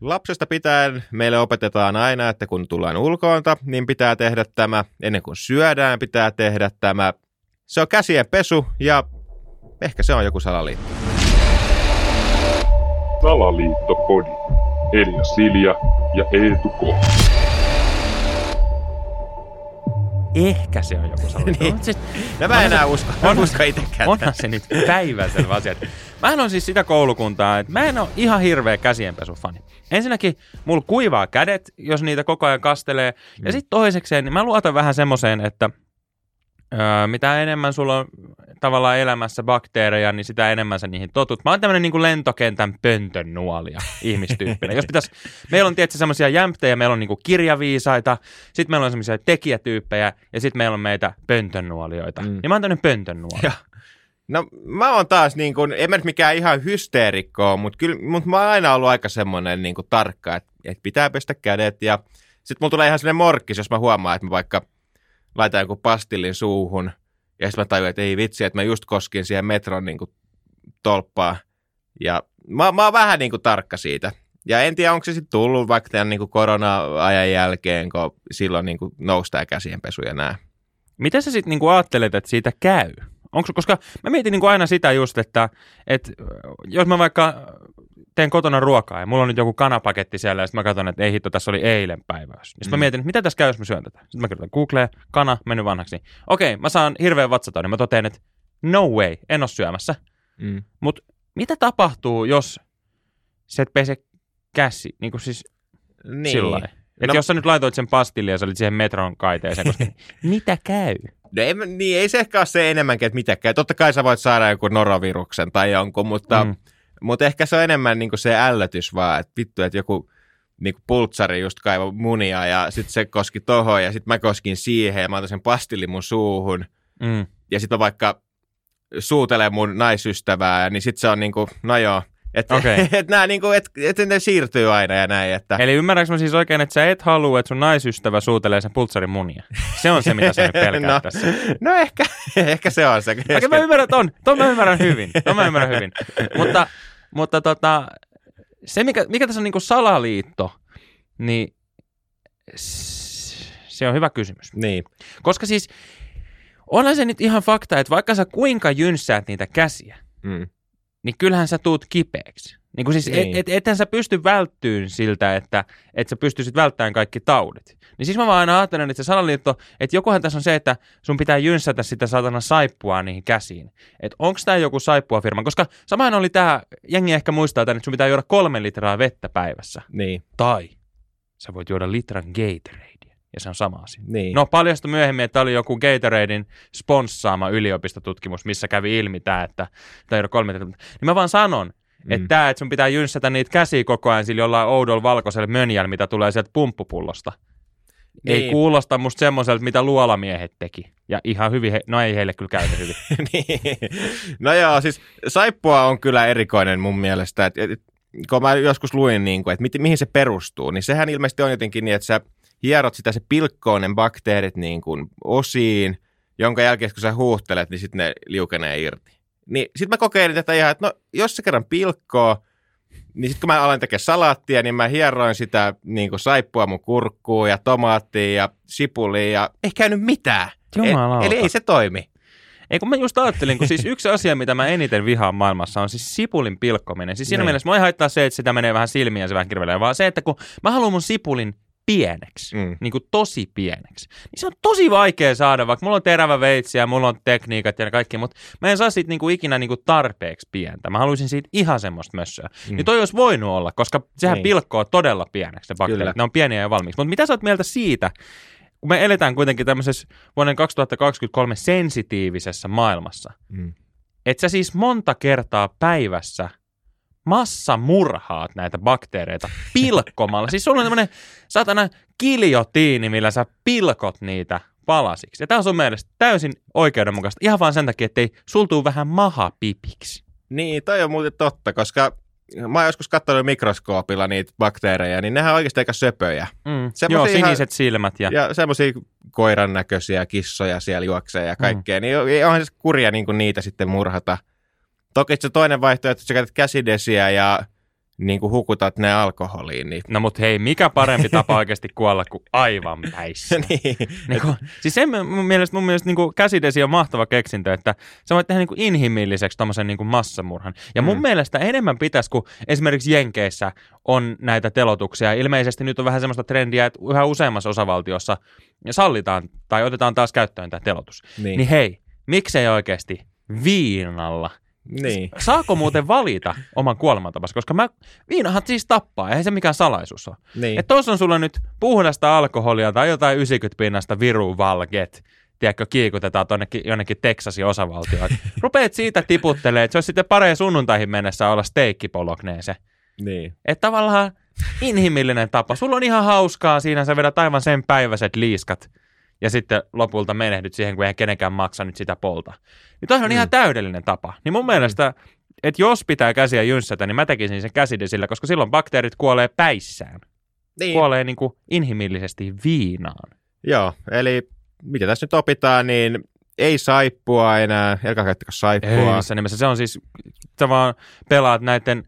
Lapsesta pitäen meille opetetaan aina, että kun tullaan ulkoonta, niin pitää tehdä tämä. Ennen kuin syödään, pitää tehdä tämä. Se on käsien pesu ja ehkä se on joku salaliitto. Salaliittopodi. Elia Silja ja Eetu K. Ehkä se on joku salaliitto. Niin. On se, No mä en enää usko, on- usko itsekään. onhan se nyt päiväselvä asia. Mä on siis sitä koulukuntaa, että mä en ole ihan hirveä käsienpesufani. Ensinnäkin mulla kuivaa kädet, jos niitä koko ajan kastelee. Mm. Ja sitten toisekseen, niin mä luotan vähän semmoiseen, että öö, mitä enemmän sulla on tavallaan elämässä bakteereja, niin sitä enemmän sä niihin totut. Mä oon tämmönen niin kuin lentokentän pöntön nuolia ihmistyyppinen. Jos pitäis, meillä on tietysti semmoisia jämptejä, meillä on niin kuin kirjaviisaita, sitten meillä on semmoisia tekijätyyppejä ja sitten meillä on meitä pöntön nuolioita. Mm. Niin mä oon tämmönen pöntön nuoli. Ja. No mä oon taas niin kuin, en mä nyt mikään ihan hysteerikko, mutta kyllä mut mä oon aina ollut aika semmoinen niin kuin tarkka, että, että pitää pestä kädet ja sitten mulla tulee ihan sellainen morkkis, jos mä huomaan, että mä vaikka laitan joku pastillin suuhun ja sitten mä tajuan, että ei vitsi, että mä just koskin siihen metron niin kuin tolppaa ja mä, mä oon vähän niin kuin tarkka siitä. Ja en tiedä, onko se sitten tullut vaikka tämän niin kuin korona-ajan jälkeen, kun silloin niin kuin nousi tämä käsienpesu ja nää. Miten sä sitten niinku ajattelet, että siitä käy? Onko, koska mä mietin niinku aina sitä just, että, että jos mä vaikka teen kotona ruokaa ja mulla on nyt joku kanapaketti siellä ja sitten mä katson, että ei hitto, tässä oli eilen päiväys. Sitten Mm. mä mietin, että mitä tässä käy, jos mä syön tätä. Sitten mä kirjoitan Googleen, kana, mennyt vanhaksi. Niin, Okei, mä saan hirveän vatsataudin. Mä totean, että no way, en ole syömässä. Mm. Mutta mitä tapahtuu, jos sä et pese käsi, niin kuin siis Niin. sillä lailla? Että No- jos sä nyt laitoit sen pastille ja sä olit siihen metron kaiteeseen, koska mitä käy? No ei, niin ei se ehkä ole se enemmänkin, että mitäkään. Totta kai sä voit saada joku noroviruksen tai jonkun, mutta, mm. Mutta ehkä se on enemmän niin se ällötys vaan, että vittu, että joku niin kuin pultsari just kaivoi munia ja sitten se koski tohon ja sitten mä koskin siihen ja mä otan sen pastillin mun suuhun Mm. ja sitten mä vaikka suutelen mun naisystävää, niin sitten se on niin kuin, no joo, että Okei. et nämä niin kuin, et, et ne siirtyy aina ja näin, että Eli ymmärränkö mä siis oikein, että sä et halua, että sun naisystävä suutelee sen pultsarin munia? Se on se, mitä sä nyt pelkäät no, tässä. no ehkä, ehkä se on se. Okei, mä ymmärrän ton. Ton mä ymmärrän hyvin. Ton mä ymmärrän hyvin. Mutta, mutta tota, se, mikä, mikä tässä on niinku salaliitto, niin se on hyvä kysymys. Niin, Koska siis onhan se nyt ihan fakta, että vaikka sä kuinka jynssäät niitä käsiä, mm. Niin kyllähän sä tuut kipeäksi. Niin kuin siis, Niin. et, et, ethän sä pysty välttyyn siltä, että et sä pystyisit välttämään kaikki taudit. Niin siis mä vaan aina ajattelen, että se salaliitto, että jokuhan tässä on se, että sun pitää jynssätä sitä saatana saippua niihin käsiin. Että onko tämä joku saippua-firma? Koska samahan oli tämä, jengi ehkä muistaa tämän, että sun pitää juoda kolme litraa vettä päivässä. niin, Tai sä voit juoda litran Gatoradea. Ja se on sama asia. niin. No paljastui myöhemmin, että oli joku Gatoradein sponssaama yliopistotutkimus, missä kävi ilmi tämä, että tämä ei ole kolme. Niin mä vaan sanon, mm. että tämä, että sun pitää jynssätä niitä käsiä koko ajan sillä jollain oudolla valkoisella mönjällä, mitä tulee sieltä pumppupullosta. Niin. Ei kuulosta musta semmoiselta, mitä luolamiehet teki. Ja ihan hyvin, he, no ei heille kyllä käynyt hyvin. niin. No joo, siis saippua on kyllä erikoinen mun mielestä. Et, et, kun mä joskus luin, niin kuin, että mit, mihin se perustuu, niin sehän ilmeisesti on jotenkin niin, että sä hierot sitä se pilkkoon bakteerit niin kuin osiin, jonka jälkeen kun sä huuhtelet, niin sitten ne liukenee irti. Niin sitten mä kokeilin tätä ihan, että no jos se kerran pilkkoo, niin sitten kun mä aloin tekemään salaattia, niin mä hieroin sitä niin kuin saippua mun kurkkuun ja tomaattia ja sipulia ja ei käynyt mitään. Jumalauta. Eli ei se toimi. Ei kun mä just ajattelin, kun siis yksi asia, mitä mä eniten vihaan maailmassa on siis sipulin pilkkominen. Siis siinä Niin. mielessä mä ei haittaa se, että sitä menee vähän silmiä ja se vähän kirvelee, vaan se, että kun mä haluan mun sipulin pieneksi, Mm. niin kuin tosi pieneksi, niin se on tosi vaikea saada, vaikka mulla on terävä veitsi ja mulla on tekniikat ja kaikki, mutta mä en saa siitä niin kuin ikinä niin kuin tarpeeksi pientä. Mä haluaisin siitä ihan semmoista mössöä. Mm. Niin toi olisi voinut olla, koska sehän Niin. niin. pilkkoo todella pieneksi ne bakteerit. Kyllä. Ne on pieniä ja valmiiksi. Mutta mitä sä oot mieltä siitä, kun me eletään kuitenkin tämmöisessä vuoden 2023 sensitiivisessä maailmassa, Mm. että sä siis monta kertaa päivässä massamurhaat näitä bakteereita pilkkomalla. siis sulla on tämmöinen satana kiljotiini, millä sä pilkot niitä palasiksi. Ja tämä on sun mielestä täysin oikeudenmukaista. Ihan vaan sen takia, ettei sultuu vähän maha pipiksi. Niin, toi on muuten totta, koska mä oon joskus katsonut mikroskoopilla niitä bakteereja, niin nehän on oikeasti aika söpöjä. Mm. Semmosia Joo, ihan- siniset silmät ja... Ja semmoisia koiran näköisiä kissoja siellä juoksee ja kaikkea, mm. niin onhan se kurja niin kuin niitä sitten murhata. Toki se toinen vaihtoehto, että sä käytät käsidesiä ja niin kuin hukutat ne alkoholiin. Niin... No mut hei, mikä parempi tapa oikeasti kuolla kuin aivan päissä? niin. Niin kuin, siis se mun mielestä, mun mielestä niin kuin käsidesi on mahtava keksintö, että sä voit tehdä niin kuin inhimilliseksi tommosen niin kuin massamurhan. Ja mun Mm. mielestä enemmän pitäisi, kun esimerkiksi Jenkeissä on näitä telotuksia. Ilmeisesti nyt on vähän semmoista trendiä, että yhä useammassa osavaltiossa sallitaan tai otetaan taas käyttöön tämä telotus. Niin. Niin, niin hei, miksei oikeasti viinalla? Niin. Saako muuten valita oman kuolemantapansa? Koska mä, viinahan siis tappaa, eihän se mikään salaisuus ole. niin. Että tuossa on sulla nyt puhdasta alkoholia tai jotain 90 pinnasta Viru Valget, tiedätkö, kiikutetaan tonnekin, jonnekin Texasin osavaltioon. Et Rupeat siitä tiputtelee, että se olisi sitten pareen sunnuntaihin mennessä olla steikkipolokneese. niin. Että tavallaan inhimillinen tapa. Sulla on ihan hauskaa siinä, sä vedät aivan sen päiväiset liiskat ja sitten lopulta menehdyt siihen, kun ei kenenkään maksa nyt sitä polta. Niin toi on Mm. ihan täydellinen tapa. Niin mun mielestä, että jos pitää käsiä jynssätä, niin mä tekisin sen käsidesillä, koska silloin bakteerit kuolee päissään. niin. Kuolee niin kuin inhimillisesti viinaan. Joo, eli mitä tässä nyt opitaan, niin ei saippua enää, älkää käyttäkö saippua. Ei missään nimessä. Se on siis, sä vaan pelaat näiden,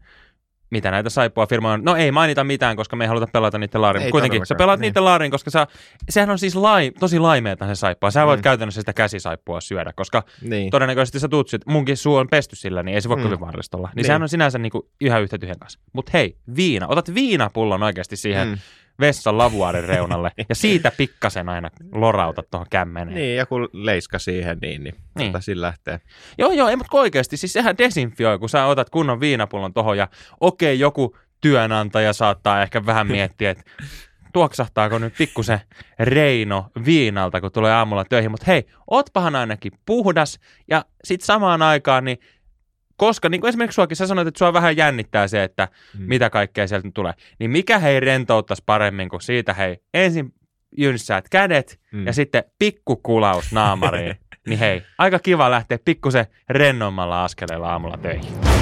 mitä näitä saippua firmaa on. No ei mainita mitään, koska me ei haluta pelata niiden laariin. Ei kuitenkin, sä pelaat niin. niiden laariin, koska sä, sehän on siis lai, tosi laimeeta se saippua. Sä voit Mm. käytännössä sitä käsisaippua syödä, koska Niin. todennäköisesti sä tuut, että munkin suu on pesty sillä, niin ei se voi Mm. kovin vaarallista olla. Niin, Niin. sehän on sinänsä niinku ihan yhtä tyhjän kanssa. Mutta hei, viina. Otat viinapullon oikeasti siihen Mm. Vessan lavuaarin reunalle ja siitä pikkasen aina lorautat tuohon kämmeneen. Niin, joku leiska siihen, niin, niin, Niin. niin. sillä lähtee. Joo, joo, ei, mutta oikeasti, siis sehän desinfioi, kun sä otat kunnon viinapullon tohon ja okei, joku työnantaja saattaa ehkä vähän miettiä, että tuoksahtaako nyt pikkusen Reino viinalta, kun tulee aamulla töihin, mutta hei, ootpahan ainakin puhdas ja sitten samaan aikaan, niin koska niin kuin esimerkiksi suakin sä sanoit, että sua vähän jännittää se, että Mm. mitä kaikkea sieltä tulee, niin mikä hei rentouttaisi paremmin kuin siitä hei, ensin jynssäät kädet Mm. ja sitten pikku kulaus naamariin. niin hei, aika kiva lähteä pikkusen rennommalla askeleella aamulla töihin.